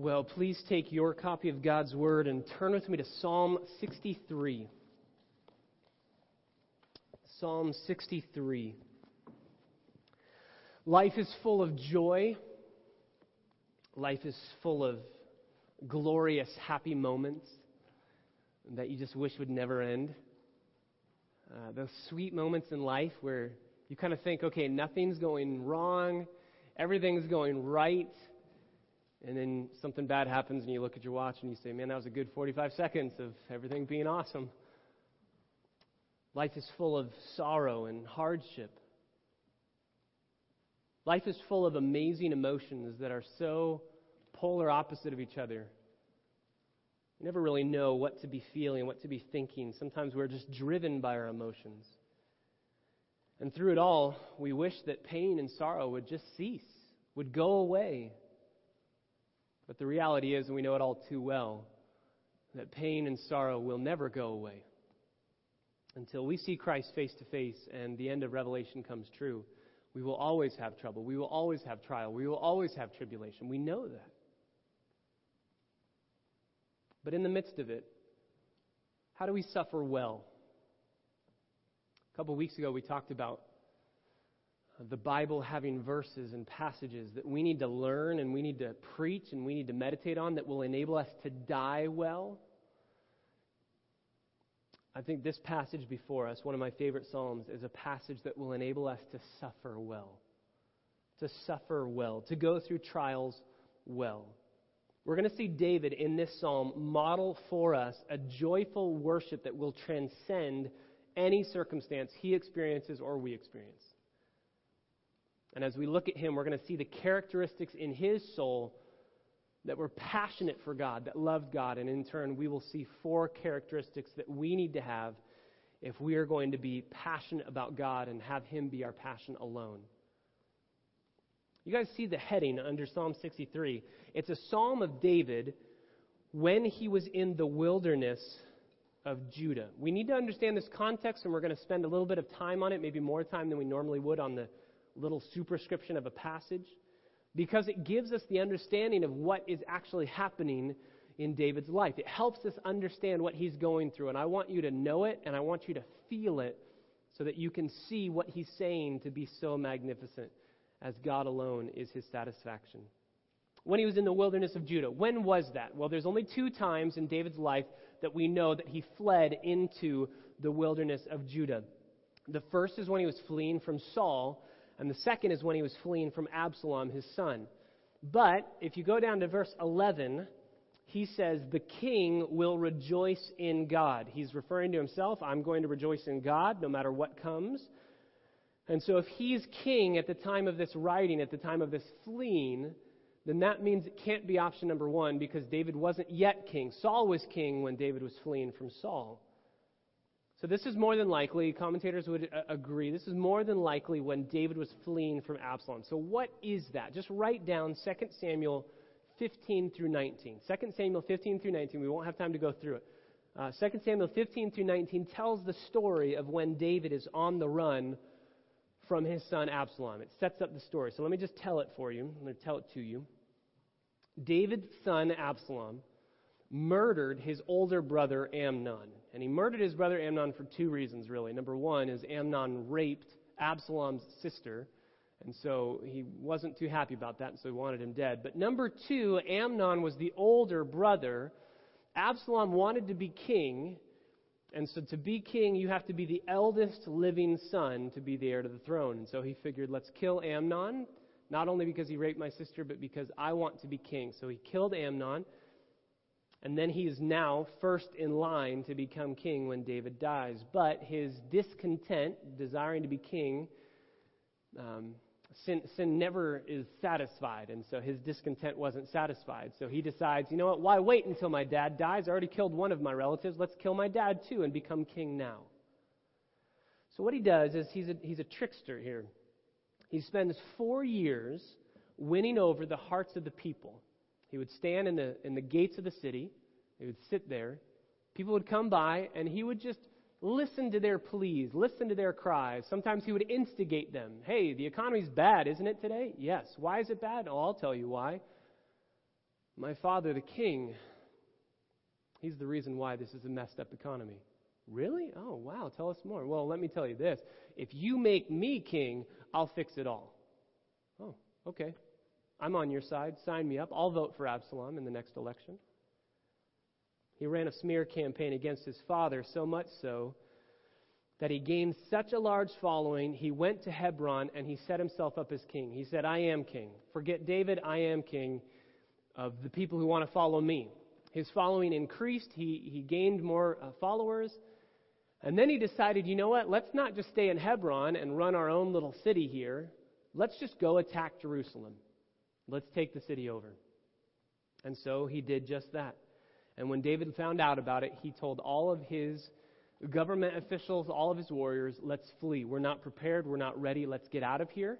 Well, please take your copy of God's Word and turn with me to Psalm 63. Psalm 63. Life is full of joy. Life is full of glorious, happy moments that you just wish would never end. Uh, those sweet moments in life where you kind of think, okay, nothing's going wrong, everything's going right and then something bad happens and you look at your watch and you say, man, that was a good 45 seconds of everything being awesome. Life is full of sorrow and hardship. Life is full of amazing emotions that are so polar opposite of each other. You never really know what to be feeling, what to be thinking. Sometimes we're just driven by our emotions. And through it all, we wish that pain and sorrow would just cease, would go away, but the reality is, and we know it all too well, that pain and sorrow will never go away until we see Christ face to face and the end of Revelation comes true. We will always have trouble. We will always have trial. We will always have tribulation. We know that. But in the midst of it, how do we suffer well? A couple of weeks ago, we talked about the Bible having verses and passages that we need to learn and we need to preach and we need to meditate on that will enable us to die well. I think this passage before us, one of my favorite Psalms, is a passage that will enable us to suffer well. To suffer well, to go through trials well. We're going to see David in this psalm model for us a joyful worship that will transcend any circumstance he experiences or we experience. And as we look at him, we're going to see the characteristics in his soul that were passionate for God, that loved God. And in turn, we will see four characteristics that we need to have if we are going to be passionate about God and have him be our passion alone. You guys see the heading under Psalm 63. It's a psalm of David when he was in the wilderness of Judah. We need to understand this context, and we're going to spend a little bit of time on it, maybe more time than we normally would on the little superscription of a passage because it gives us the understanding of what is actually happening in David's life. It helps us understand what he's going through. And I want you to know it and I want you to feel it so that you can see what he's saying to be so magnificent as God alone is his satisfaction. When he was in the wilderness of Judah, when was that? Well, there's only two times in David's life that we know that he fled into the wilderness of Judah. The first is when he was fleeing from Saul, and the second is when he was fleeing from Absalom, his son. But if you go down to verse 11, he says, The king will rejoice in God. He's referring to himself. I'm going to rejoice in God no matter what comes. And so if he's king at the time of this writing, at the time of this fleeing, then that means it can't be option number one because David wasn't yet king. Saul was king when David was fleeing from Saul. So this is more than likely, commentators would uh, agree, this is more than likely when David was fleeing from Absalom. So what is that? Just write down 2 Samuel 15 through 19. 2 Samuel 15 through 19. We won't have time to go through it. Uh, 2 Samuel 15 through 19 tells the story of when David is on the run from his son Absalom. It sets up the story. So let me just tell it for you. I'm going to tell it to you. David's son Absalom murdered his older brother Amnon. And he murdered his brother Amnon for two reasons, really. Number one is Amnon raped Absalom's sister, and so he wasn't too happy about that, and so he wanted him dead. But number two, Amnon was the older brother. Absalom wanted to be king, and so to be king, you have to be the eldest living son to be the heir to the throne. And so he figured, let's kill Amnon, not only because he raped my sister, but because I want to be king. So he killed Amnon. And then he is now first in line to become king when David dies. But his discontent, desiring to be king, um, sin, sin never is satisfied. And so his discontent wasn't satisfied. So he decides, you know what, why wait until my dad dies? I already killed one of my relatives. Let's kill my dad too and become king now. So what he does is he's a, he's a trickster here. He spends four years winning over the hearts of the people. He would stand in the, in the gates of the city. He would sit there. People would come by, and he would just listen to their pleas, listen to their cries. Sometimes he would instigate them. Hey, the economy's bad, isn't it today? Yes. Why is it bad? Oh, I'll tell you why. My father, the king, he's the reason why this is a messed up economy. Really? Oh, wow. Tell us more. Well, let me tell you this. If you make me king, I'll fix it all. Oh, okay. I'm on your side. Sign me up. I'll vote for Absalom in the next election. He ran a smear campaign against his father, so much so that he gained such a large following, he went to Hebron and he set himself up as king. He said, I am king. Forget David, I am king of the people who want to follow me. His following increased, he, he gained more uh, followers. And then he decided, you know what, let's not just stay in Hebron and run our own little city here. Let's just go attack Jerusalem. Let's take the city over. And so he did just that. And when David found out about it, he told all of his government officials, all of his warriors, let's flee. We're not prepared. We're not ready. Let's get out of here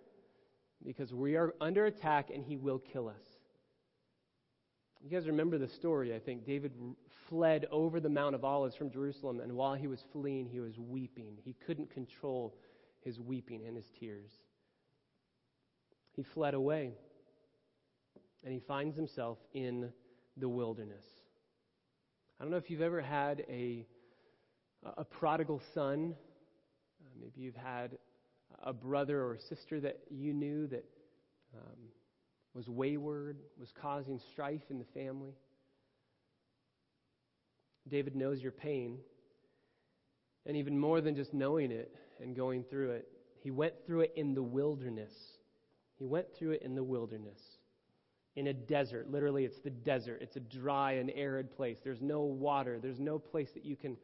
because we are under attack and he will kill us. You guys remember the story, I think. David fled over the Mount of Olives from Jerusalem, and while he was fleeing, he was weeping. He couldn't control his weeping and his tears. He fled away, and he finds himself in the wilderness. I don't know if you've ever had a, a prodigal son. Uh, maybe you've had a brother or a sister that you knew that um, was wayward, was causing strife in the family. David knows your pain. And even more than just knowing it and going through it, he went through it in the wilderness. He went through it in the wilderness. In a desert. Literally, it's the desert. It's a dry and arid place. There's no water. There's no place that you can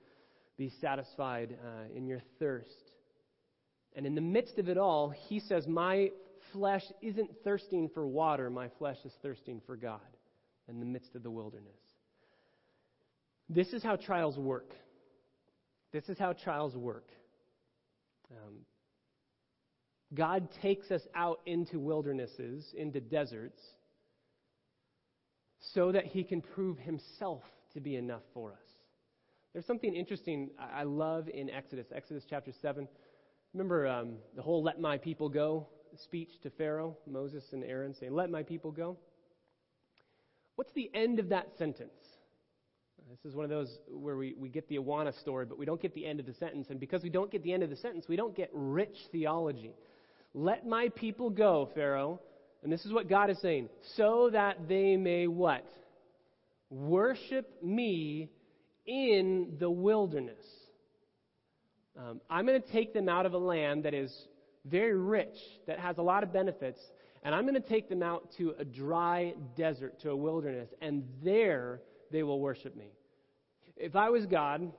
be satisfied uh, in your thirst. And in the midst of it all, he says, My flesh isn't thirsting for water, my flesh is thirsting for God in the midst of the wilderness. This is how trials work. This is how trials work. Um, God takes us out into wildernesses, into deserts, so that He can prove Himself to be enough for us. There's something interesting I love in Exodus, Exodus chapter 7. Remember um, the whole let my people go speech to Pharaoh, Moses and Aaron saying, Let my people go? What's the end of that sentence? This is one of those where we, we get the Awana story, but we don't get the end of the sentence. And because we don't get the end of the sentence, we don't get rich theology. Let my people go, Pharaoh. And this is what God is saying. So that they may what? Worship me in the wilderness. Um, I'm going to take them out of a land that is very rich, that has a lot of benefits, and I'm going to take them out to a dry desert, to a wilderness, and there they will worship me. If I was God,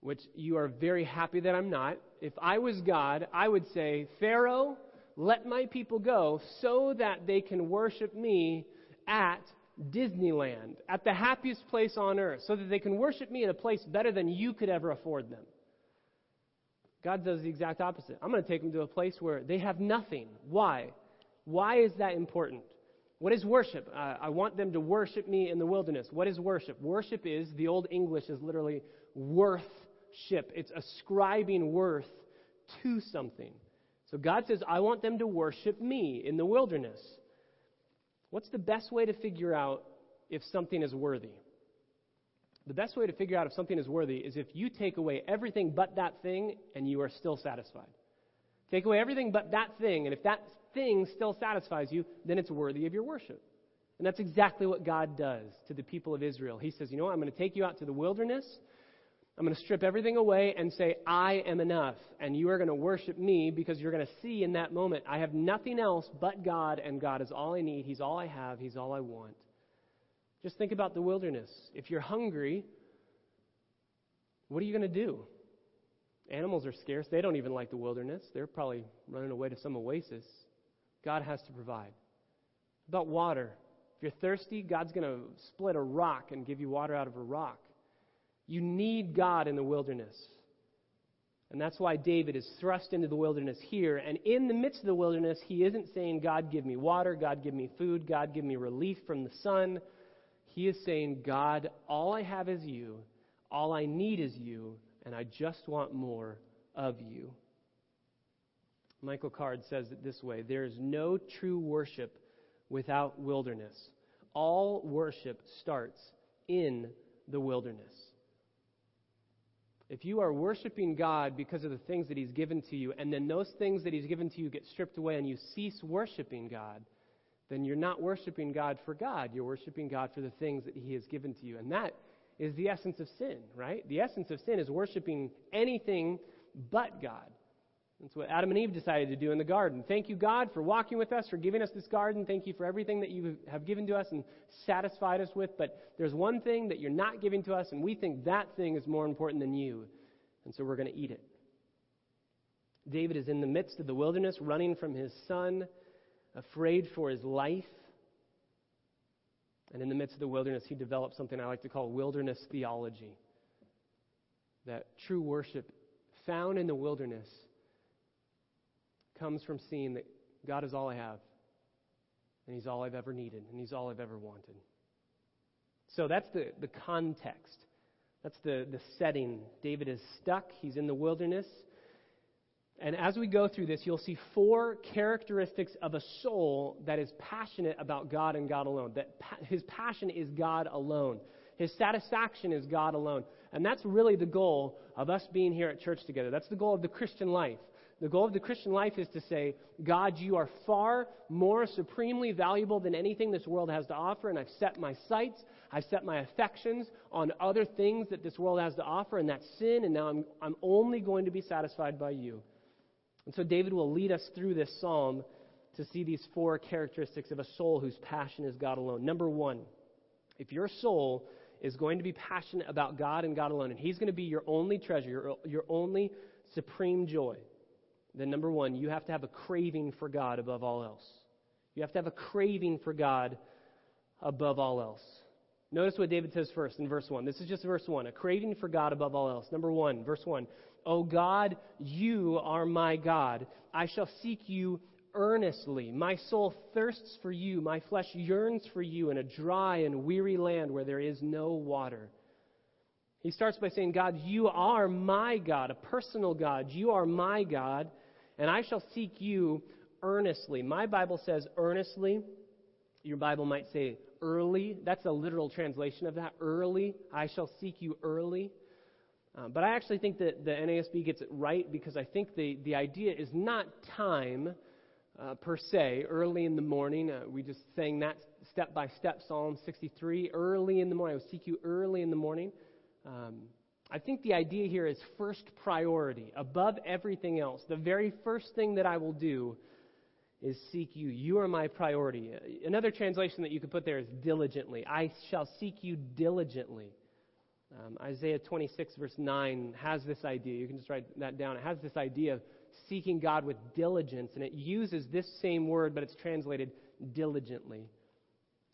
which you are very happy that I'm not, if I was God, I would say, Pharaoh, let my people go so that they can worship me at Disneyland, at the happiest place on earth, so that they can worship me in a place better than you could ever afford them. God does the exact opposite. I'm going to take them to a place where they have nothing. Why? Why is that important? What is worship? Uh, I want them to worship me in the wilderness. What is worship? Worship is, the Old English is literally worthship. It's ascribing worth to something. So God says, I want them to worship me in the wilderness. What's the best way to figure out if something is worthy? The best way to figure out if something is worthy is if you take away everything but that thing and you are still satisfied. Take away everything but that thing, and if that thing still satisfies you, then it's worthy of your worship. And that's exactly what God does to the people of Israel. He says, You know what? I'm going to take you out to the wilderness. I'm going to strip everything away and say, I am enough. And you are going to worship me because you're going to see in that moment, I have nothing else but God, and God is all I need. He's all I have. He's all I want. Just think about the wilderness. If you're hungry, what are you going to do? Animals are scarce. They don't even like the wilderness. They're probably running away to some oasis. God has to provide. About water. If you're thirsty, God's going to split a rock and give you water out of a rock. You need God in the wilderness. And that's why David is thrust into the wilderness here. And in the midst of the wilderness, he isn't saying, God, give me water, God, give me food, God, give me relief from the sun. He is saying, God, all I have is you, all I need is you, and I just want more of you. Michael Card says it this way There is no true worship without wilderness. All worship starts in the wilderness. If you are worshiping God because of the things that He's given to you, and then those things that He's given to you get stripped away and you cease worshiping God, then you're not worshiping God for God. You're worshiping God for the things that He has given to you. And that is the essence of sin, right? The essence of sin is worshiping anything but God. That's what Adam and Eve decided to do in the garden. Thank you, God, for walking with us, for giving us this garden. Thank you for everything that you have given to us and satisfied us with. But there's one thing that you're not giving to us, and we think that thing is more important than you. And so we're going to eat it. David is in the midst of the wilderness, running from his son, afraid for his life. And in the midst of the wilderness, he develops something I like to call wilderness theology. That true worship found in the wilderness comes from seeing that God is all I have, and He's all I've ever needed, and He's all I've ever wanted. So that's the, the context. That's the, the setting. David is stuck, he's in the wilderness. And as we go through this, you'll see four characteristics of a soul that is passionate about God and God alone. That pa- his passion is God alone. His satisfaction is God alone. And that's really the goal of us being here at church together. That's the goal of the Christian life. The goal of the Christian life is to say, God, you are far more supremely valuable than anything this world has to offer, and I've set my sights, I've set my affections on other things that this world has to offer, and that's sin, and now I'm, I'm only going to be satisfied by you. And so David will lead us through this psalm to see these four characteristics of a soul whose passion is God alone. Number one, if your soul is going to be passionate about God and God alone, and He's going to be your only treasure, your, your only supreme joy, then number one, you have to have a craving for God above all else. You have to have a craving for God above all else. Notice what David says first in verse 1. This is just verse 1. A craving for God above all else. Number 1, verse 1. O God, you are my God. I shall seek you earnestly. My soul thirsts for you. My flesh yearns for you in a dry and weary land where there is no water. He starts by saying, God, you are my God, a personal God. You are my God and I shall seek you earnestly. My Bible says earnestly. Your Bible might say early. That's a literal translation of that. Early. I shall seek you early. Uh, but I actually think that the NASB gets it right because I think the, the idea is not time uh, per se, early in the morning. Uh, we just sang that step by step, Psalm 63, early in the morning. I will seek you early in the morning. Um, I think the idea here is first priority, above everything else. The very first thing that I will do is seek you. You are my priority. Another translation that you could put there is diligently. I shall seek you diligently. Um, Isaiah 26, verse 9, has this idea. You can just write that down. It has this idea of seeking God with diligence, and it uses this same word, but it's translated diligently.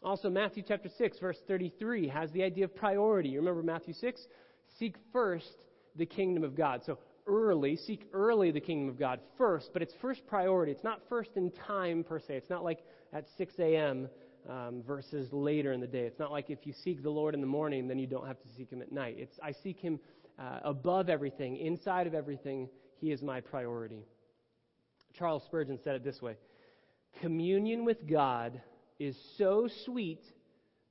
Also, Matthew chapter 6, verse 33 has the idea of priority. You remember Matthew 6? Seek first the kingdom of God. So early, seek early the kingdom of God first, but it's first priority. It's not first in time per se. It's not like at 6 a.m. Um, versus later in the day. It's not like if you seek the Lord in the morning, then you don't have to seek Him at night. It's I seek Him uh, above everything, inside of everything. He is my priority. Charles Spurgeon said it this way Communion with God is so sweet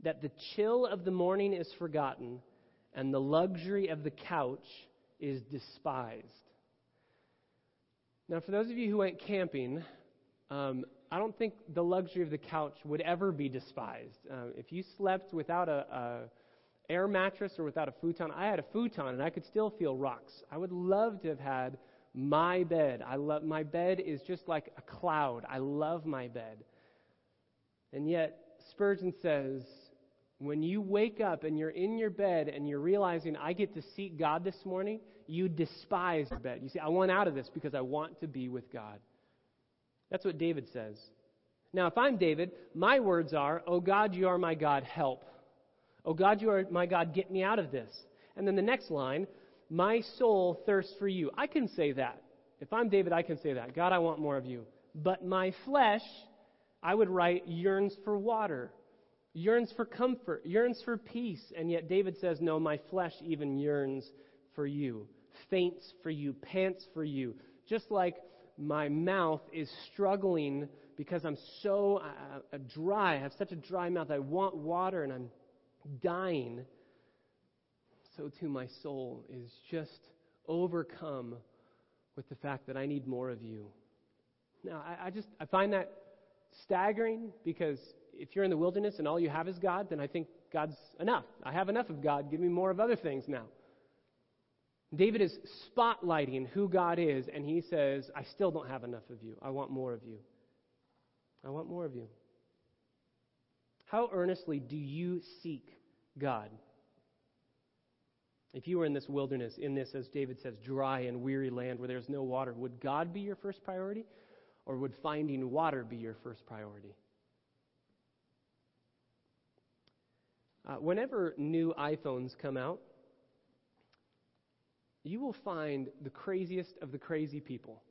that the chill of the morning is forgotten and the luxury of the couch is despised. Now, for those of you who went camping, um, I don't think the luxury of the couch would ever be despised. Uh, if you slept without a, a air mattress or without a futon, I had a futon and I could still feel rocks. I would love to have had my bed. I love my bed is just like a cloud. I love my bed. And yet Spurgeon says when you wake up and you're in your bed and you're realizing, I get to seek God this morning, you despise your bed. You say, I want out of this because I want to be with God. That's what David says. Now, if I'm David, my words are, Oh God, you are my God, help. Oh God, you are my God, get me out of this. And then the next line, My soul thirsts for you. I can say that. If I'm David, I can say that. God, I want more of you. But my flesh, I would write, yearns for water yearns for comfort, yearns for peace, and yet David says, No, my flesh even yearns for you, faints for you, pants for you. Just like my mouth is struggling because I'm so uh, uh, dry. I have such a dry mouth. I want water and I'm dying. So too my soul is just overcome with the fact that I need more of you. Now, I, I just I find that staggering because if you're in the wilderness and all you have is God, then I think God's enough. I have enough of God. Give me more of other things now. David is spotlighting who God is, and he says, I still don't have enough of you. I want more of you. I want more of you. How earnestly do you seek God? If you were in this wilderness, in this, as David says, dry and weary land where there's no water, would God be your first priority? Or would finding water be your first priority? Uh, whenever new iPhones come out, you will find the craziest of the crazy people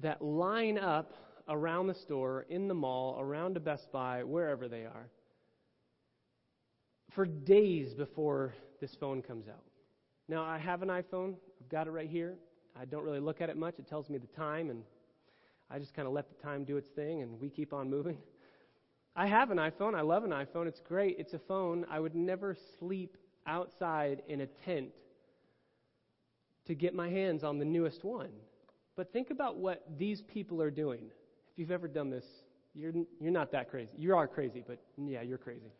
that line up around the store, in the mall, around a Best Buy, wherever they are, for days before this phone comes out. Now, I have an iPhone. I've got it right here. I don't really look at it much. It tells me the time, and I just kind of let the time do its thing, and we keep on moving. I have an iPhone. I love an iPhone. It's great. It's a phone. I would never sleep outside in a tent to get my hands on the newest one. But think about what these people are doing. If you've ever done this, you're, you're not that crazy. You are crazy, but yeah, you're crazy.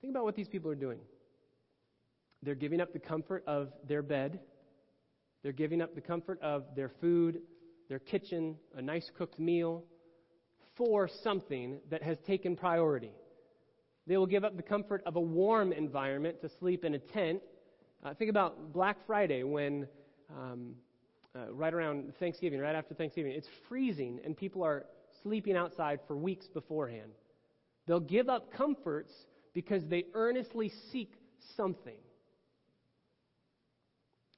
Think about what these people are doing. They're giving up the comfort of their bed, they're giving up the comfort of their food, their kitchen, a nice cooked meal, for something that has taken priority. They will give up the comfort of a warm environment to sleep in a tent uh, think about Black Friday when, um, uh, right around Thanksgiving, right after Thanksgiving, it's freezing and people are sleeping outside for weeks beforehand. They'll give up comforts because they earnestly seek something.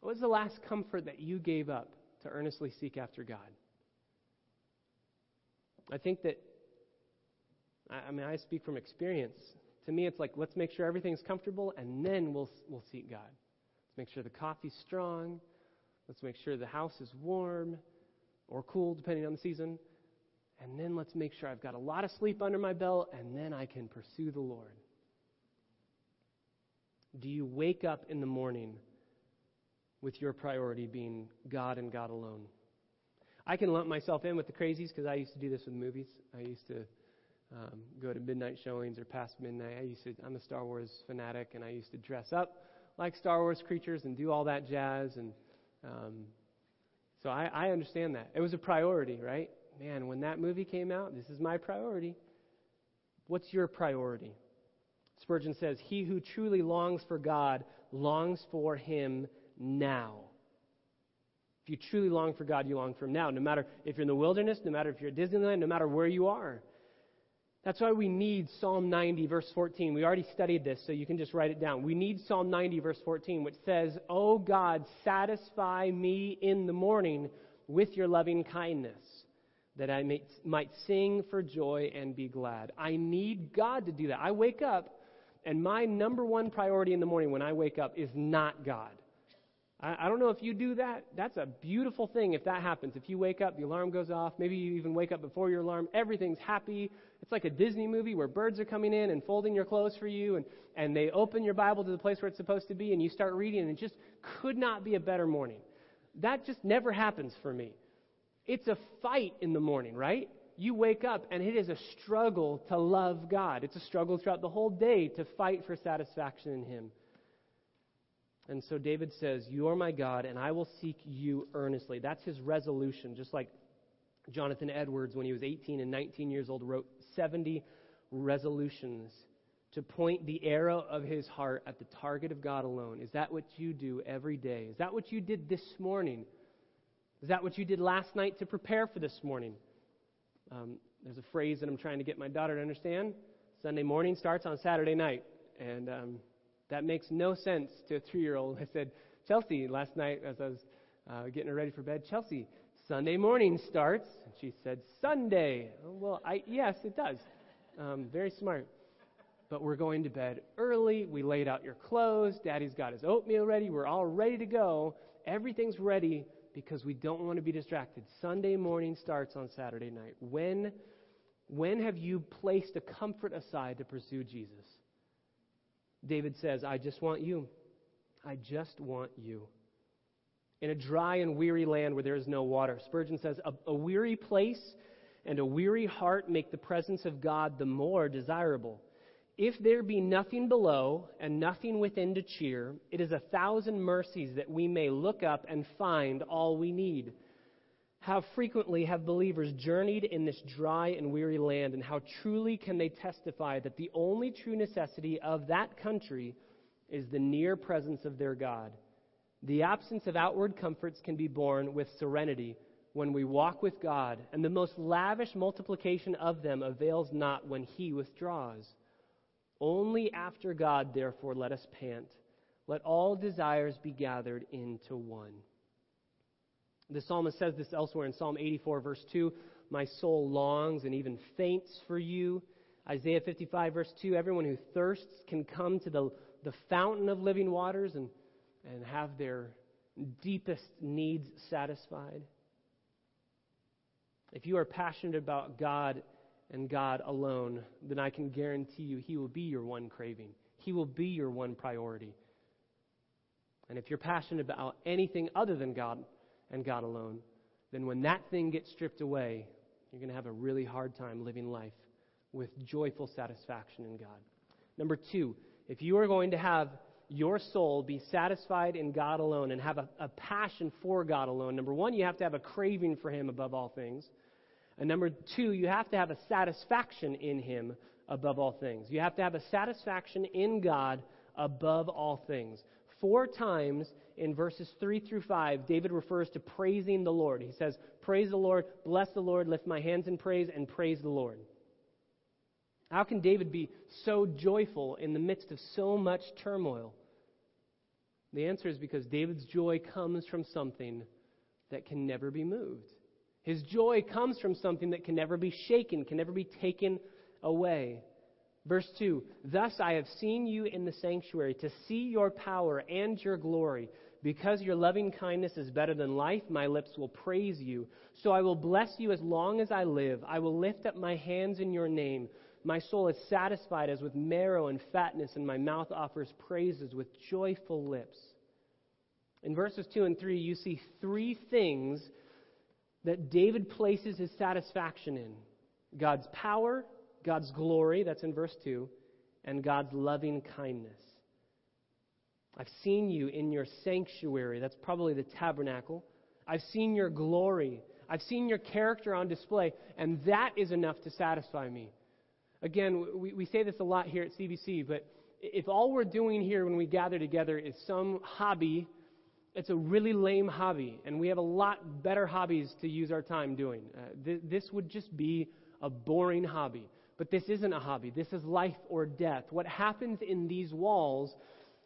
What was the last comfort that you gave up to earnestly seek after God? I think that, I mean, I speak from experience. To me, it's like, let's make sure everything's comfortable and then we'll, we'll seek God. Let's make sure the coffee's strong. Let's make sure the house is warm or cool, depending on the season. And then let's make sure I've got a lot of sleep under my belt, and then I can pursue the Lord. Do you wake up in the morning with your priority being God and God alone? I can lump myself in with the crazies because I used to do this with movies. I used to um, go to midnight showings or past midnight. I used to. I'm a Star Wars fanatic, and I used to dress up like Star Wars creatures and do all that jazz. And um, so I, I understand that. It was a priority, right? Man, when that movie came out, this is my priority. What's your priority? Spurgeon says, He who truly longs for God longs for Him now. If you truly long for God, you long for Him now. No matter if you're in the wilderness, no matter if you're at Disneyland, no matter where you are. That's why we need Psalm 90, verse 14. We already studied this, so you can just write it down. We need Psalm 90, verse 14, which says, O God, satisfy me in the morning with your loving kindness, that I may, might sing for joy and be glad. I need God to do that. I wake up, and my number one priority in the morning when I wake up is not God. I, I don't know if you do that. That's a beautiful thing if that happens. If you wake up, the alarm goes off, maybe you even wake up before your alarm, everything's happy it's like a Disney movie where birds are coming in and folding your clothes for you, and, and they open your Bible to the place where it's supposed to be, and you start reading, and it just could not be a better morning. That just never happens for me. It's a fight in the morning, right? You wake up, and it is a struggle to love God. It's a struggle throughout the whole day to fight for satisfaction in Him. And so David says, You are my God, and I will seek you earnestly. That's his resolution, just like Jonathan Edwards, when he was 18 and 19 years old, wrote 70 resolutions to point the arrow of his heart at the target of God alone. Is that what you do every day? Is that what you did this morning? Is that what you did last night to prepare for this morning? Um, there's a phrase that I'm trying to get my daughter to understand. Sunday morning starts on Saturday night. And um, that makes no sense to a three year old. I said, Chelsea, last night as I was uh, getting her ready for bed, Chelsea, Sunday morning starts. And she said, Sunday. Well, I, yes, it does. Um, very smart. But we're going to bed early. We laid out your clothes. Daddy's got his oatmeal ready. We're all ready to go. Everything's ready because we don't want to be distracted. Sunday morning starts on Saturday night. When, when have you placed a comfort aside to pursue Jesus? David says, I just want you. I just want you. In a dry and weary land where there is no water, Spurgeon says, a, a weary place and a weary heart make the presence of God the more desirable. If there be nothing below and nothing within to cheer, it is a thousand mercies that we may look up and find all we need. How frequently have believers journeyed in this dry and weary land, and how truly can they testify that the only true necessity of that country is the near presence of their God? The absence of outward comforts can be borne with serenity when we walk with God, and the most lavish multiplication of them avails not when He withdraws. Only after God, therefore, let us pant. Let all desires be gathered into one. The psalmist says this elsewhere in Psalm 84, verse 2 My soul longs and even faints for you. Isaiah 55, verse 2 Everyone who thirsts can come to the, the fountain of living waters and, and have their deepest needs satisfied. If you are passionate about God and God alone, then I can guarantee you He will be your one craving. He will be your one priority. And if you're passionate about anything other than God and God alone, then when that thing gets stripped away, you're going to have a really hard time living life with joyful satisfaction in God. Number two, if you are going to have your soul be satisfied in God alone and have a, a passion for God alone, number one, you have to have a craving for Him above all things. And number two, you have to have a satisfaction in Him above all things. You have to have a satisfaction in God above all things. Four times in verses 3 through 5, David refers to praising the Lord. He says, Praise the Lord, bless the Lord, lift my hands in praise, and praise the Lord. How can David be so joyful in the midst of so much turmoil? The answer is because David's joy comes from something that can never be moved. His joy comes from something that can never be shaken, can never be taken away. Verse 2 Thus I have seen you in the sanctuary to see your power and your glory. Because your loving kindness is better than life, my lips will praise you. So I will bless you as long as I live. I will lift up my hands in your name. My soul is satisfied as with marrow and fatness, and my mouth offers praises with joyful lips. In verses 2 and 3, you see three things that David places his satisfaction in God's power, God's glory, that's in verse 2, and God's loving kindness. I've seen you in your sanctuary, that's probably the tabernacle. I've seen your glory. I've seen your character on display, and that is enough to satisfy me. Again, we, we say this a lot here at CBC, but if all we're doing here when we gather together is some hobby it's a really lame hobby, and we have a lot better hobbies to use our time doing. Uh, th- this would just be a boring hobby. But this isn't a hobby. This is life or death. What happens in these walls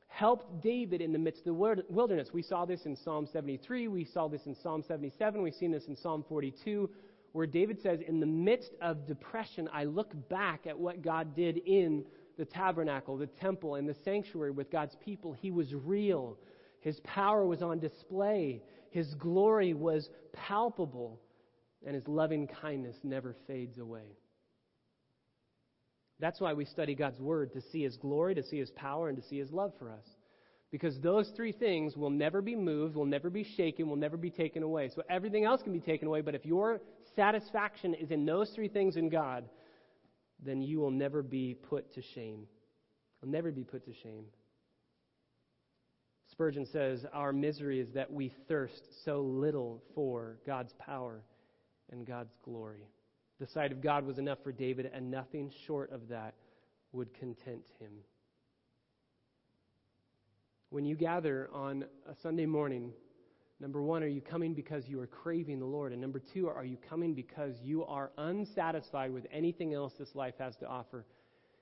helped David in the midst of the wilderness. We saw this in Psalm 73. We saw this in Psalm 77. We've seen this in Psalm 42, where David says, In the midst of depression, I look back at what God did in the tabernacle, the temple, and the sanctuary with God's people. He was real. His power was on display. His glory was palpable. And his loving kindness never fades away. That's why we study God's Word to see His glory, to see His power, and to see His love for us. Because those three things will never be moved, will never be shaken, will never be taken away. So everything else can be taken away, but if your satisfaction is in those three things in God, then you will never be put to shame. You'll never be put to shame. Spurgeon says, Our misery is that we thirst so little for God's power and God's glory. The sight of God was enough for David, and nothing short of that would content him. When you gather on a Sunday morning, number one, are you coming because you are craving the Lord? And number two, are you coming because you are unsatisfied with anything else this life has to offer?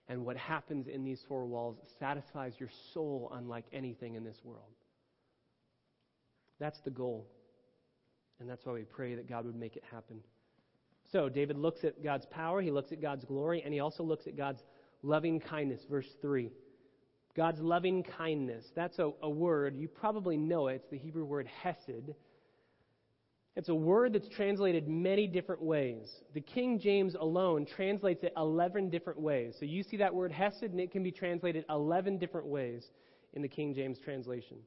And what happens in these four walls satisfies your soul unlike anything in this world. That's the goal. And that's why we pray that God would make it happen. So, David looks at God's power, he looks at God's glory, and he also looks at God's loving kindness. Verse 3. God's loving kindness. That's a, a word. You probably know it. It's the Hebrew word hesed. It's a word that's translated many different ways. The King James alone translates it 11 different ways. So you see that word hesed, and it can be translated 11 different ways in the King James translation.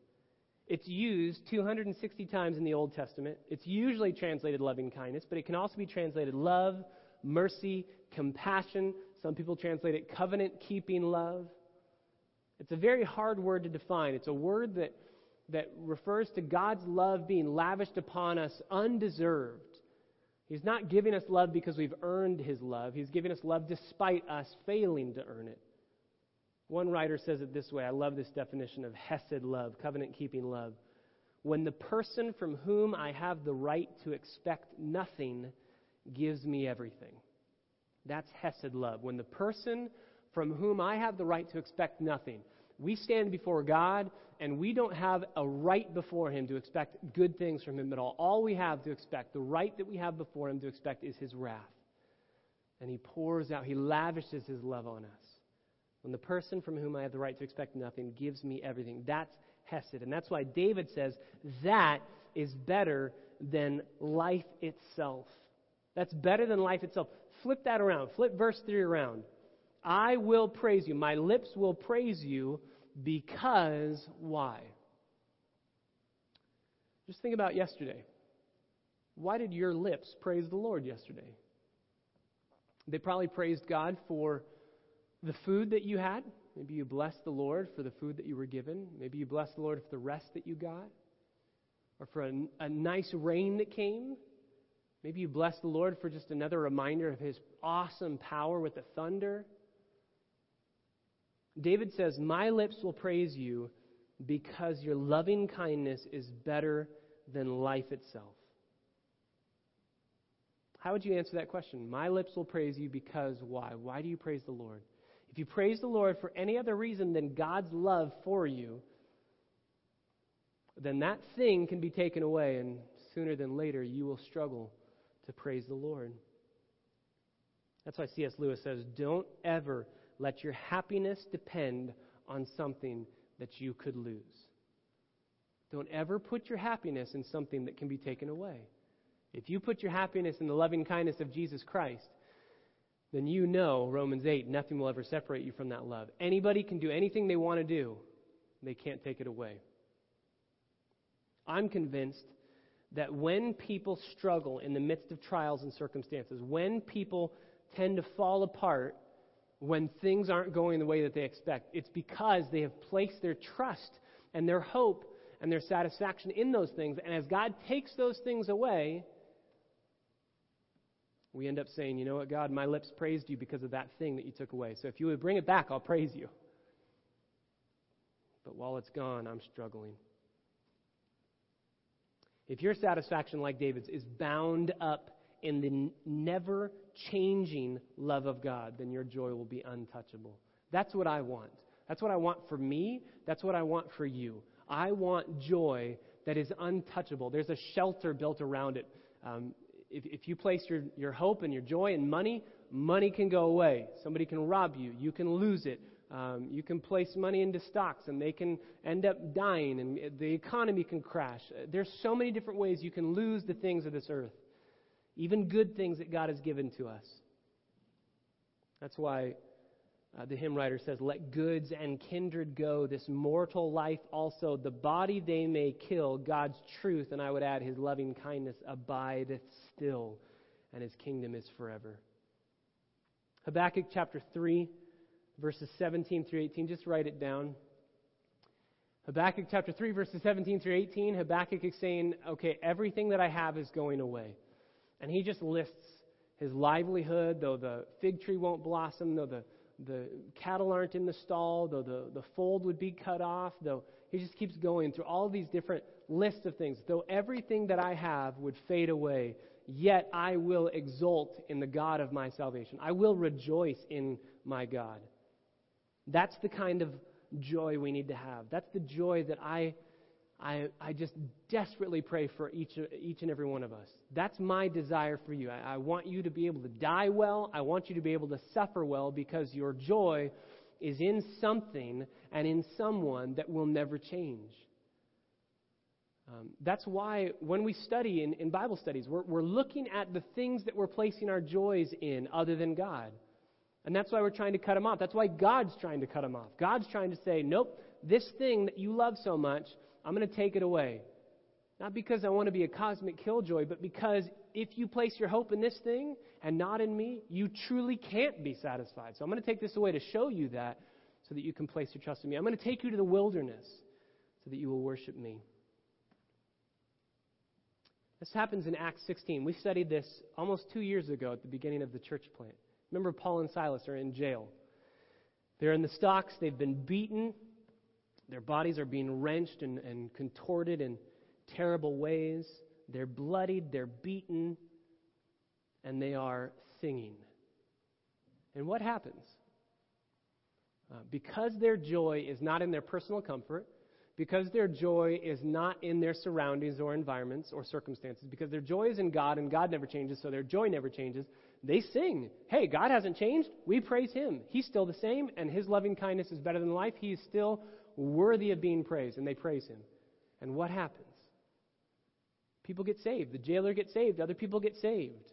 It's used 260 times in the Old Testament. It's usually translated loving kindness, but it can also be translated love, mercy, compassion. Some people translate it covenant keeping love. It's a very hard word to define. It's a word that that refers to God's love being lavished upon us undeserved. He's not giving us love because we've earned His love. He's giving us love despite us failing to earn it. One writer says it this way I love this definition of Hesed love, covenant keeping love. When the person from whom I have the right to expect nothing gives me everything. That's Hesed love. When the person from whom I have the right to expect nothing, we stand before God and we don't have a right before Him to expect good things from Him at all. All we have to expect, the right that we have before Him to expect, is His wrath. And He pours out, He lavishes His love on us. When the person from whom I have the right to expect nothing gives me everything, that's Hesed. And that's why David says that is better than life itself. That's better than life itself. Flip that around. Flip verse 3 around. I will praise you. My lips will praise you because why? Just think about yesterday. Why did your lips praise the Lord yesterday? They probably praised God for the food that you had. Maybe you blessed the Lord for the food that you were given. Maybe you blessed the Lord for the rest that you got. Or for a, a nice rain that came. Maybe you blessed the Lord for just another reminder of his awesome power with the thunder. David says, My lips will praise you because your loving kindness is better than life itself. How would you answer that question? My lips will praise you because why? Why do you praise the Lord? If you praise the Lord for any other reason than God's love for you, then that thing can be taken away, and sooner than later you will struggle to praise the Lord. That's why C.S. Lewis says, Don't ever let your happiness depend on something that you could lose. Don't ever put your happiness in something that can be taken away. If you put your happiness in the loving kindness of Jesus Christ, then you know, Romans 8, nothing will ever separate you from that love. Anybody can do anything they want to do, they can't take it away. I'm convinced that when people struggle in the midst of trials and circumstances, when people tend to fall apart, when things aren't going the way that they expect. It's because they have placed their trust and their hope and their satisfaction in those things. And as God takes those things away, we end up saying, you know what, God, my lips praised you because of that thing that you took away. So if you would bring it back, I'll praise you. But while it's gone, I'm struggling. If your satisfaction, like David's, is bound up in the never changing love of God, then your joy will be untouchable. That's what I want. That's what I want for me. That's what I want for you. I want joy that is untouchable. There's a shelter built around it. Um, if, if you place your, your hope and your joy in money, money can go away. Somebody can rob you. You can lose it. Um, you can place money into stocks and they can end up dying and the economy can crash. There's so many different ways you can lose the things of this earth even good things that God has given to us. That's why uh, the hymn writer says, Let goods and kindred go, this mortal life also. The body they may kill, God's truth, and I would add, his loving kindness abideth still, and his kingdom is forever. Habakkuk chapter 3, verses 17 through 18. Just write it down. Habakkuk chapter 3, verses 17 through 18. Habakkuk is saying, Okay, everything that I have is going away. And he just lists his livelihood, though the fig tree won't blossom, though the, the cattle aren't in the stall, though the, the fold would be cut off, though he just keeps going through all these different lists of things. Though everything that I have would fade away, yet I will exult in the God of my salvation. I will rejoice in my God. That's the kind of joy we need to have. That's the joy that I I, I just desperately pray for each, each and every one of us. That's my desire for you. I, I want you to be able to die well. I want you to be able to suffer well because your joy is in something and in someone that will never change. Um, that's why when we study in, in Bible studies, we're, we're looking at the things that we're placing our joys in other than God. And that's why we're trying to cut them off. That's why God's trying to cut them off. God's trying to say, nope, this thing that you love so much, I'm going to take it away. Not because I want to be a cosmic killjoy, but because if you place your hope in this thing and not in me, you truly can't be satisfied. So I'm going to take this away to show you that so that you can place your trust in me. I'm going to take you to the wilderness so that you will worship me. This happens in Acts 16. We studied this almost two years ago at the beginning of the church plant. Remember, Paul and Silas are in jail. They're in the stocks, they've been beaten, their bodies are being wrenched and, and contorted in terrible ways. They're bloodied, they're beaten, and they are singing. And what happens? Uh, because their joy is not in their personal comfort, because their joy is not in their surroundings or environments or circumstances, because their joy is in God and God never changes, so their joy never changes, they sing. Hey, God hasn't changed. We praise Him. He's still the same, and His loving kindness is better than life. He is still worthy of being praised, and they praise Him. And what happens? People get saved. The jailer gets saved. Other people get saved.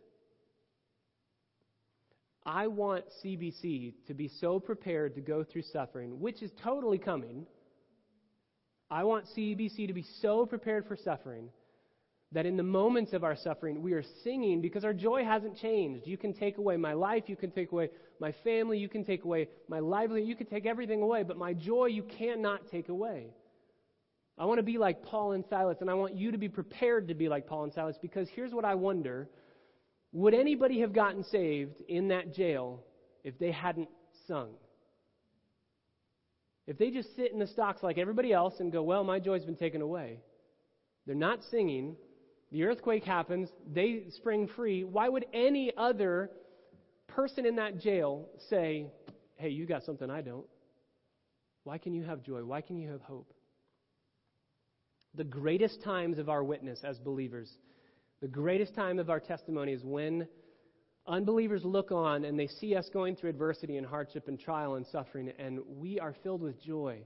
I want CBC to be so prepared to go through suffering, which is totally coming I want CBC to be so prepared for suffering that in the moments of our suffering, we are singing because our joy hasn't changed. You can take away my life, you can take away my family, you can take away my livelihood, you can take everything away, but my joy you cannot take away. I want to be like Paul and Silas, and I want you to be prepared to be like Paul and Silas because here's what I wonder would anybody have gotten saved in that jail if they hadn't sung? If they just sit in the stocks like everybody else and go, well, my joy's been taken away, they're not singing, the earthquake happens, they spring free, why would any other person in that jail say, hey, you got something I don't? Why can you have joy? Why can you have hope? The greatest times of our witness as believers, the greatest time of our testimony is when Unbelievers look on and they see us going through adversity and hardship and trial and suffering, and we are filled with joy.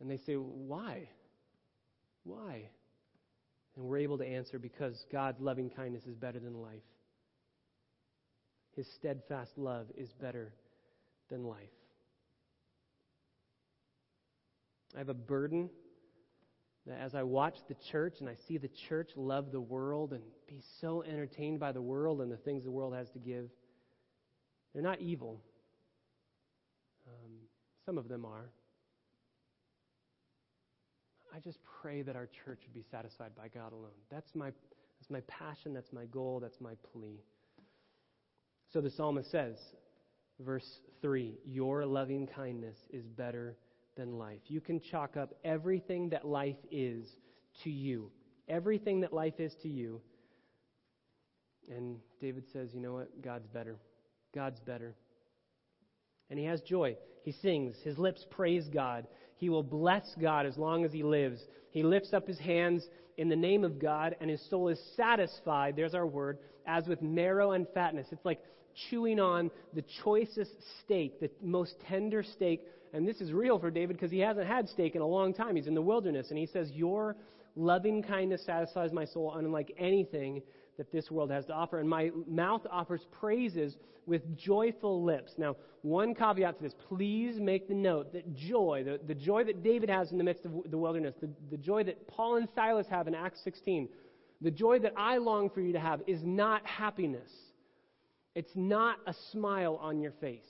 And they say, Why? Why? And we're able to answer because God's loving kindness is better than life. His steadfast love is better than life. I have a burden that as I watch the church and I see the church love the world and be so entertained by the world and the things the world has to give, they're not evil. Um, some of them are. I just pray that our church would be satisfied by God alone. That's my, that's my passion, that's my goal, that's my plea. So the psalmist says, verse 3 Your loving kindness is better than life. You can chalk up everything that life is to you. Everything that life is to you. And David says, you know what? God's better. God's better. And he has joy. He sings. His lips praise God. He will bless God as long as he lives. He lifts up his hands in the name of God, and his soul is satisfied, there's our word, as with marrow and fatness. It's like chewing on the choicest steak, the most tender steak and this is real for David because he hasn't had steak in a long time. He's in the wilderness. And he says, Your loving kindness satisfies my soul unlike anything that this world has to offer. And my mouth offers praises with joyful lips. Now, one caveat to this please make the note that joy, the, the joy that David has in the midst of the wilderness, the, the joy that Paul and Silas have in Acts 16, the joy that I long for you to have is not happiness. It's not a smile on your face.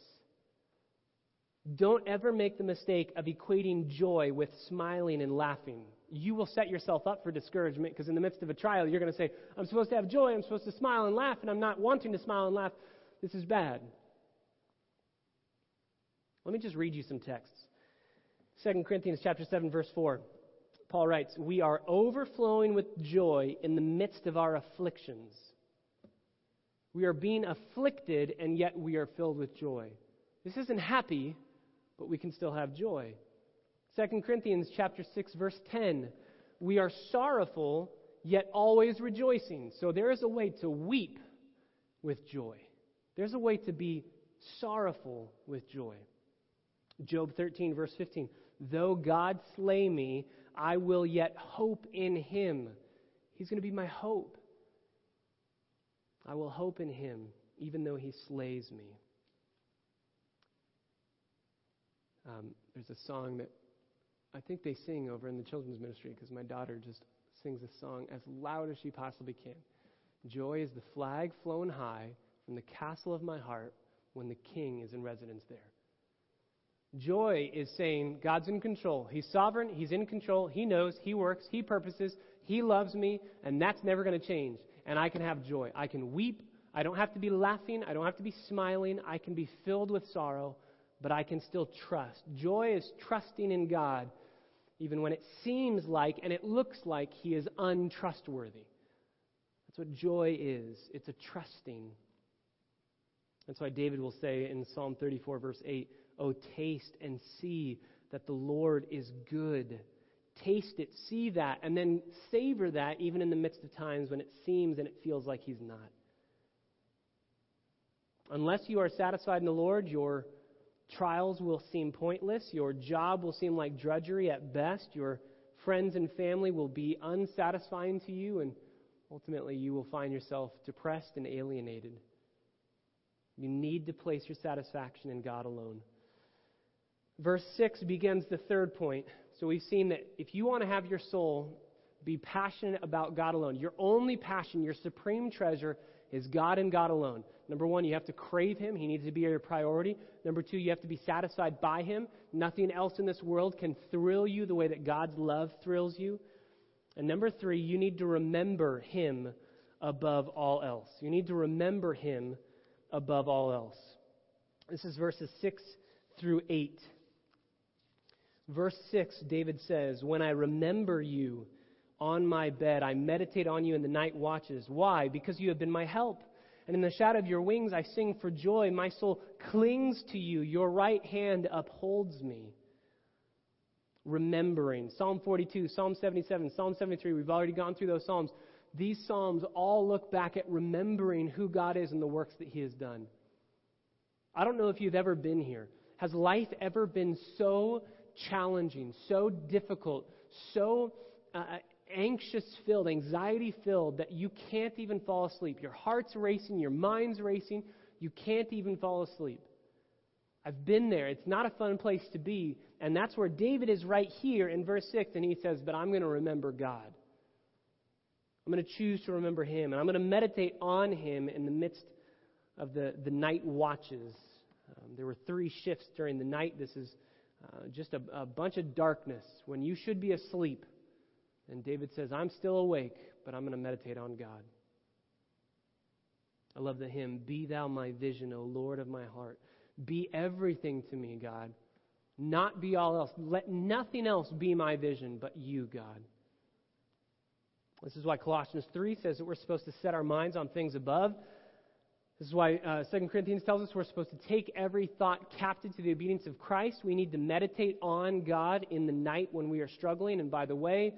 Don't ever make the mistake of equating joy with smiling and laughing. You will set yourself up for discouragement because in the midst of a trial, you're going to say, I'm supposed to have joy, I'm supposed to smile and laugh, and I'm not wanting to smile and laugh. This is bad. Let me just read you some texts. 2 Corinthians chapter 7 verse 4. Paul writes, "We are overflowing with joy in the midst of our afflictions. We are being afflicted and yet we are filled with joy." This isn't happy, but we can still have joy. 2 Corinthians chapter 6 verse 10. We are sorrowful yet always rejoicing. So there is a way to weep with joy. There's a way to be sorrowful with joy. Job 13, verse 15. Though God slay me, I will yet hope in him. He's going to be my hope. I will hope in him, even though he slays me. Um, there's a song that I think they sing over in the children's ministry because my daughter just sings a song as loud as she possibly can. Joy is the flag flown high from the castle of my heart when the king is in residence there. Joy is saying God's in control. He's sovereign. He's in control. He knows. He works. He purposes. He loves me. And that's never going to change. And I can have joy. I can weep. I don't have to be laughing. I don't have to be smiling. I can be filled with sorrow, but I can still trust. Joy is trusting in God, even when it seems like and it looks like He is untrustworthy. That's what joy is it's a trusting. That's why David will say in Psalm 34, verse 8, Oh, taste and see that the Lord is good. Taste it, see that, and then savor that even in the midst of times when it seems and it feels like He's not. Unless you are satisfied in the Lord, your trials will seem pointless. Your job will seem like drudgery at best. Your friends and family will be unsatisfying to you, and ultimately you will find yourself depressed and alienated. You need to place your satisfaction in God alone. Verse 6 begins the third point. So we've seen that if you want to have your soul be passionate about God alone, your only passion, your supreme treasure is God and God alone. Number one, you have to crave Him. He needs to be your priority. Number two, you have to be satisfied by Him. Nothing else in this world can thrill you the way that God's love thrills you. And number three, you need to remember Him above all else. You need to remember Him above all else. This is verses 6 through 8. Verse 6, David says, When I remember you on my bed, I meditate on you in the night watches. Why? Because you have been my help. And in the shadow of your wings, I sing for joy. My soul clings to you. Your right hand upholds me. Remembering. Psalm 42, Psalm 77, Psalm 73. We've already gone through those Psalms. These Psalms all look back at remembering who God is and the works that He has done. I don't know if you've ever been here. Has life ever been so challenging, so difficult, so uh, anxious filled, anxiety filled that you can't even fall asleep. Your heart's racing, your mind's racing, you can't even fall asleep. I've been there. It's not a fun place to be. And that's where David is right here in verse 6, and he says, But I'm going to remember God. I'm going to choose to remember Him, and I'm going to meditate on Him in the midst of the, the night watches. Um, there were three shifts during the night. This is uh, just a, a bunch of darkness when you should be asleep. And David says, I'm still awake, but I'm going to meditate on God. I love the hymn, Be thou my vision, O Lord of my heart. Be everything to me, God. Not be all else. Let nothing else be my vision but you, God. This is why Colossians 3 says that we're supposed to set our minds on things above this is why uh, 2 Corinthians tells us we're supposed to take every thought captive to the obedience of Christ. We need to meditate on God in the night when we are struggling. And by the way,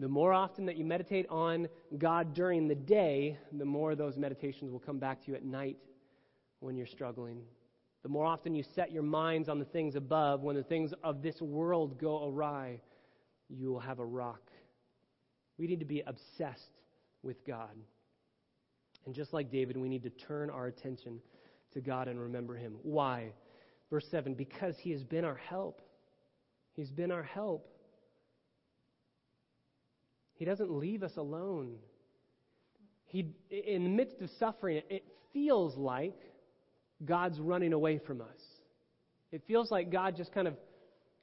the more often that you meditate on God during the day, the more those meditations will come back to you at night when you're struggling. The more often you set your minds on the things above, when the things of this world go awry, you will have a rock. We need to be obsessed with God. And just like David, we need to turn our attention to God and remember Him. Why? Verse 7 Because He has been our help. He's been our help. He doesn't leave us alone. He, in the midst of suffering, it feels like God's running away from us. It feels like God just kind of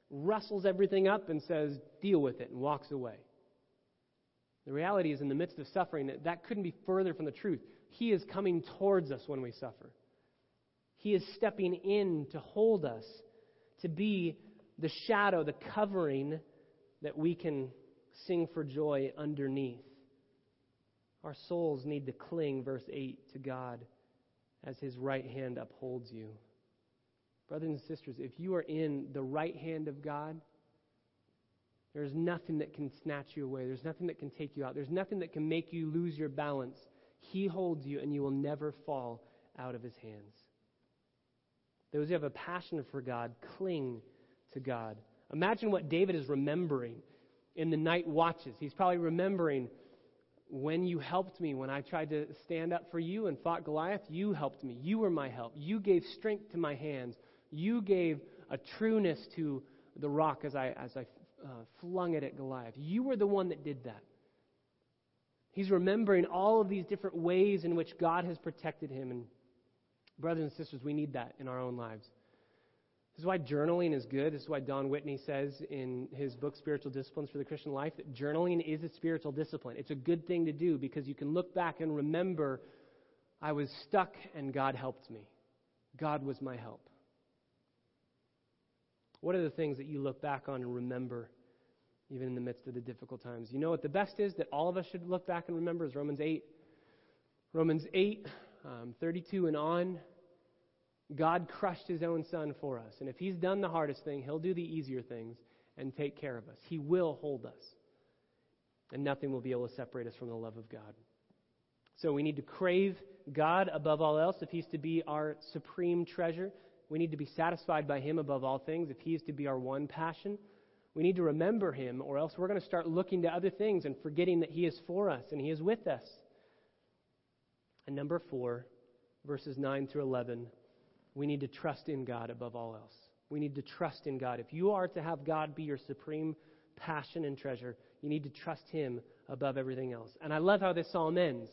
rustles everything up and says, deal with it, and walks away. The reality is, in the midst of suffering, that, that couldn't be further from the truth. He is coming towards us when we suffer. He is stepping in to hold us, to be the shadow, the covering that we can sing for joy underneath. Our souls need to cling, verse 8, to God as His right hand upholds you. Brothers and sisters, if you are in the right hand of God, there's nothing that can snatch you away. There's nothing that can take you out. There's nothing that can make you lose your balance. He holds you, and you will never fall out of his hands. Those who have a passion for God cling to God. Imagine what David is remembering in the night watches. He's probably remembering when you helped me, when I tried to stand up for you and fought Goliath, you helped me. You were my help. You gave strength to my hands. You gave a trueness to the rock as I, as I uh, flung it at Goliath. You were the one that did that. He's remembering all of these different ways in which God has protected him. And, brothers and sisters, we need that in our own lives. This is why journaling is good. This is why Don Whitney says in his book, Spiritual Disciplines for the Christian Life, that journaling is a spiritual discipline. It's a good thing to do because you can look back and remember, I was stuck and God helped me. God was my help. What are the things that you look back on and remember, even in the midst of the difficult times? You know what the best is that all of us should look back and remember is Romans 8. Romans 8, um, 32 and on. God crushed his own son for us. And if he's done the hardest thing, he'll do the easier things and take care of us. He will hold us. And nothing will be able to separate us from the love of God. So we need to crave God above all else if he's to be our supreme treasure. We need to be satisfied by him above all things if he is to be our one passion. We need to remember him, or else we're going to start looking to other things and forgetting that he is for us and he is with us. And number four, verses 9 through 11 we need to trust in God above all else. We need to trust in God. If you are to have God be your supreme passion and treasure, you need to trust Him above everything else. And I love how this psalm ends.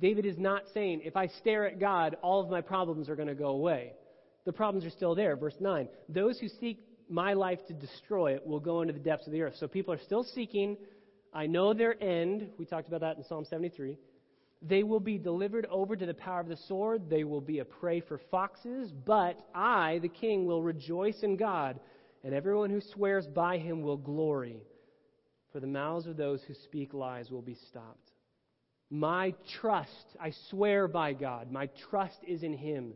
David is not saying, if I stare at God, all of my problems are going to go away. The problems are still there. Verse 9 Those who seek my life to destroy it will go into the depths of the earth. So people are still seeking. I know their end. We talked about that in Psalm 73. They will be delivered over to the power of the sword. They will be a prey for foxes. But I, the king, will rejoice in God, and everyone who swears by him will glory. For the mouths of those who speak lies will be stopped. My trust, I swear by God, my trust is in him.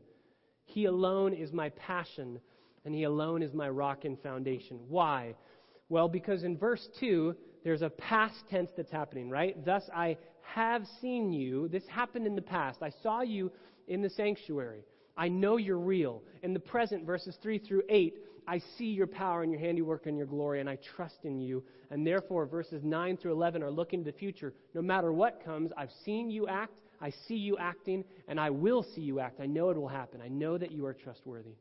He alone is my passion, and he alone is my rock and foundation. Why? Well, because in verse 2, there's a past tense that's happening, right? Thus I have seen you. This happened in the past. I saw you in the sanctuary. I know you're real. In the present, verses 3 through 8, I see your power and your handiwork and your glory, and I trust in you. And therefore, verses 9 through 11 are looking to the future. No matter what comes, I've seen you act, I see you acting, and I will see you act. I know it will happen. I know that you are trustworthy.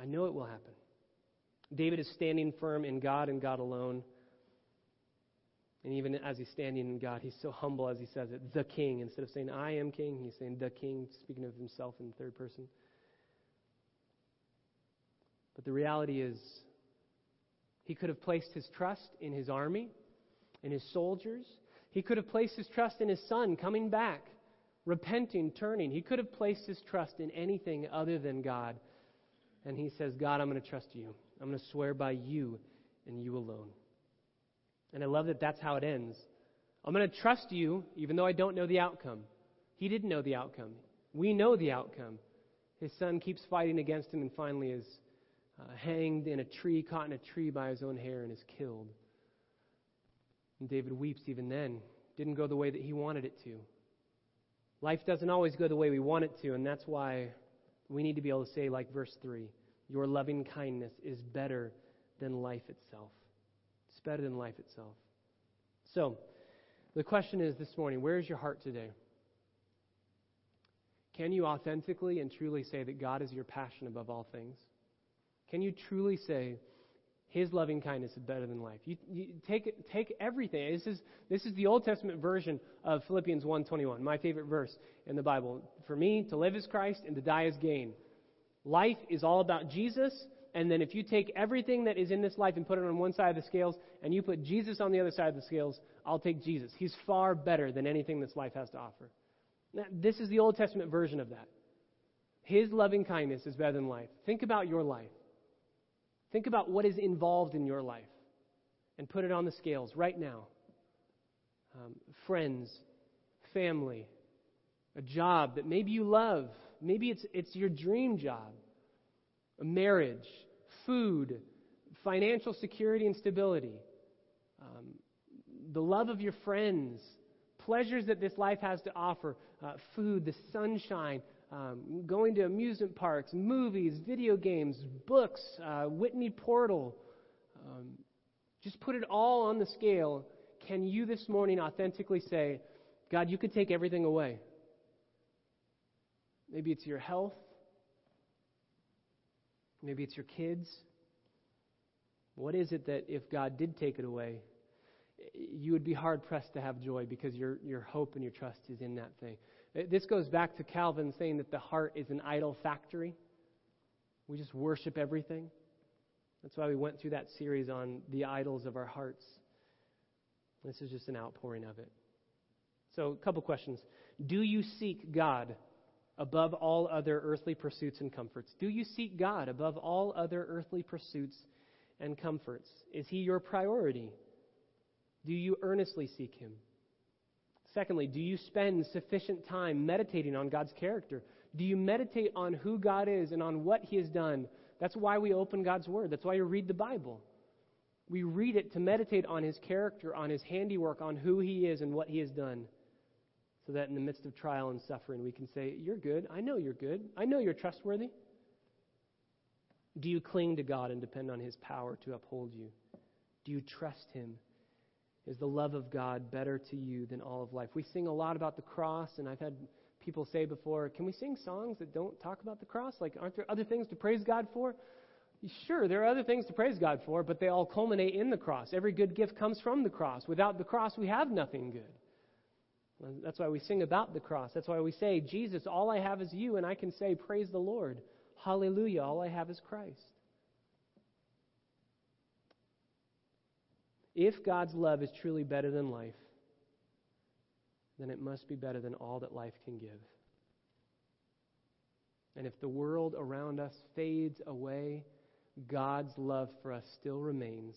I know it will happen. David is standing firm in God and God alone. And even as he's standing in God, he's so humble as he says it, the king. Instead of saying, I am king, he's saying, the king, speaking of himself in third person. But the reality is, he could have placed his trust in his army, in his soldiers. He could have placed his trust in his son coming back, repenting, turning. He could have placed his trust in anything other than God. And he says, God, I'm going to trust you. I'm going to swear by you and you alone. And I love that that's how it ends. I'm going to trust you even though I don't know the outcome. He didn't know the outcome. We know the outcome. His son keeps fighting against him and finally is uh, hanged in a tree, caught in a tree by his own hair, and is killed. And David weeps even then. Didn't go the way that he wanted it to. Life doesn't always go the way we want it to, and that's why we need to be able to say, like verse 3, Your loving kindness is better than life itself better than life itself. So, the question is this morning where is your heart today? Can you authentically and truly say that God is your passion above all things? Can you truly say, His loving kindness is better than life? You, you take, take everything. This is, this is the Old Testament version of Philippians 1.21, my favorite verse in the Bible. For me, to live is Christ and to die is gain. Life is all about Jesus and then if you take everything that is in this life and put it on one side of the scales, and you put Jesus on the other side of the scales, I'll take Jesus. He's far better than anything this life has to offer. Now, this is the Old Testament version of that. His loving kindness is better than life. Think about your life. Think about what is involved in your life and put it on the scales right now. Um, friends, family, a job that maybe you love. Maybe it's, it's your dream job. Marriage, food, financial security and stability, um, the love of your friends, pleasures that this life has to offer, uh, food, the sunshine, um, going to amusement parks, movies, video games, books, uh, Whitney Portal. Um, just put it all on the scale. Can you this morning authentically say, God, you could take everything away? Maybe it's your health. Maybe it's your kids. What is it that if God did take it away, you would be hard pressed to have joy because your, your hope and your trust is in that thing? This goes back to Calvin saying that the heart is an idol factory. We just worship everything. That's why we went through that series on the idols of our hearts. This is just an outpouring of it. So, a couple questions. Do you seek God above all other earthly pursuits and comforts? Do you seek God above all other earthly pursuits and comforts? Is He your priority? Do you earnestly seek Him? Secondly, do you spend sufficient time meditating on God's character? Do you meditate on who God is and on what He has done? That's why we open God's Word. That's why you read the Bible. We read it to meditate on His character, on His handiwork, on who He is and what He has done. So that in the midst of trial and suffering, we can say, You're good. I know you're good. I know you're trustworthy. Do you cling to God and depend on His power to uphold you? Do you trust Him? Is the love of God better to you than all of life? We sing a lot about the cross, and I've had people say before, can we sing songs that don't talk about the cross? Like, aren't there other things to praise God for? Sure, there are other things to praise God for, but they all culminate in the cross. Every good gift comes from the cross. Without the cross, we have nothing good. That's why we sing about the cross. That's why we say, Jesus, all I have is you, and I can say, Praise the Lord. Hallelujah, all I have is Christ. If God's love is truly better than life, then it must be better than all that life can give. And if the world around us fades away, God's love for us still remains.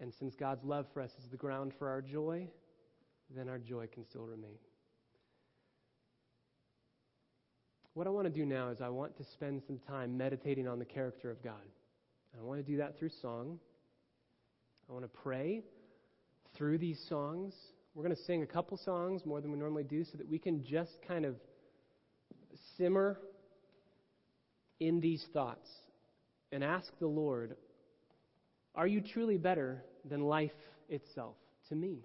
And since God's love for us is the ground for our joy, then our joy can still remain. What I want to do now is I want to spend some time meditating on the character of God. I want to do that through song. I want to pray through these songs. We're going to sing a couple songs more than we normally do so that we can just kind of simmer in these thoughts and ask the Lord, Are you truly better than life itself to me?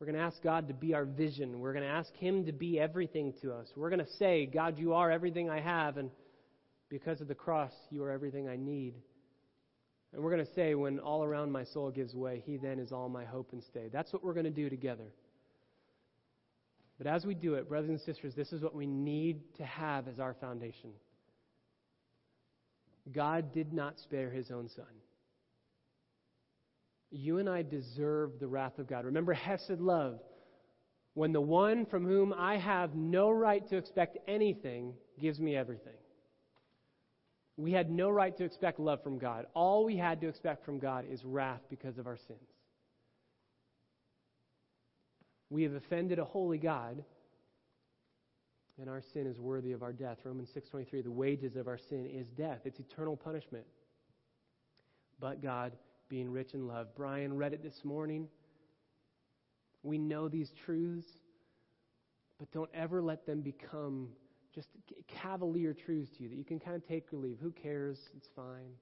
We're going to ask God to be our vision. We're going to ask Him to be everything to us. We're going to say, God, you are everything I have, and because of the cross, you are everything I need. And we're going to say, when all around my soul gives way, he then is all my hope and stay. That's what we're going to do together. But as we do it, brothers and sisters, this is what we need to have as our foundation. God did not spare his own son. You and I deserve the wrath of God. Remember Hesed love. When the one from whom I have no right to expect anything gives me everything. We had no right to expect love from God. All we had to expect from God is wrath because of our sins. We have offended a holy God, and our sin is worthy of our death. Romans 6:23, the wages of our sin is death. It's eternal punishment. But God, being rich in love, Brian read it this morning. We know these truths, but don't ever let them become just cavalier truths to you that you can kind of take or leave. Who cares? It's fine.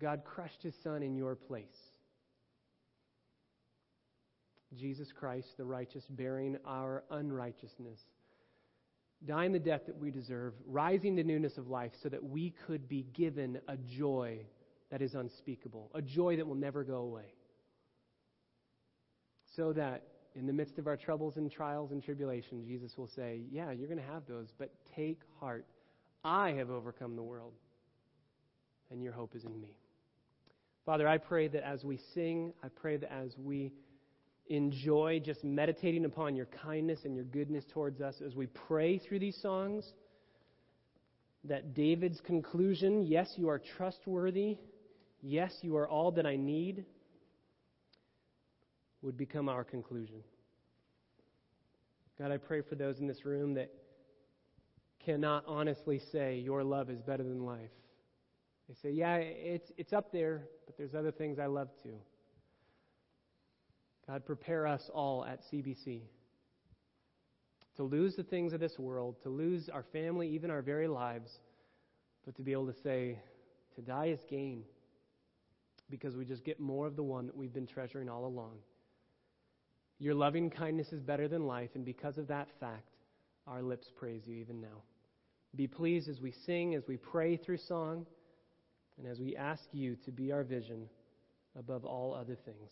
God crushed his son in your place. Jesus Christ, the righteous, bearing our unrighteousness, dying the death that we deserve, rising to newness of life so that we could be given a joy that is unspeakable, a joy that will never go away. So that in the midst of our troubles and trials and tribulation, Jesus will say, Yeah, you're going to have those, but take heart. I have overcome the world, and your hope is in me. Father, I pray that as we sing, I pray that as we enjoy just meditating upon your kindness and your goodness towards us, as we pray through these songs, that David's conclusion, yes, you are trustworthy, yes, you are all that I need, would become our conclusion. God, I pray for those in this room that cannot honestly say your love is better than life. They say, yeah, it's, it's up there, but there's other things I love too. God, prepare us all at CBC to lose the things of this world, to lose our family, even our very lives, but to be able to say, to die is gain because we just get more of the one that we've been treasuring all along. Your loving kindness is better than life, and because of that fact, our lips praise you even now. Be pleased as we sing, as we pray through song, and as we ask you to be our vision above all other things.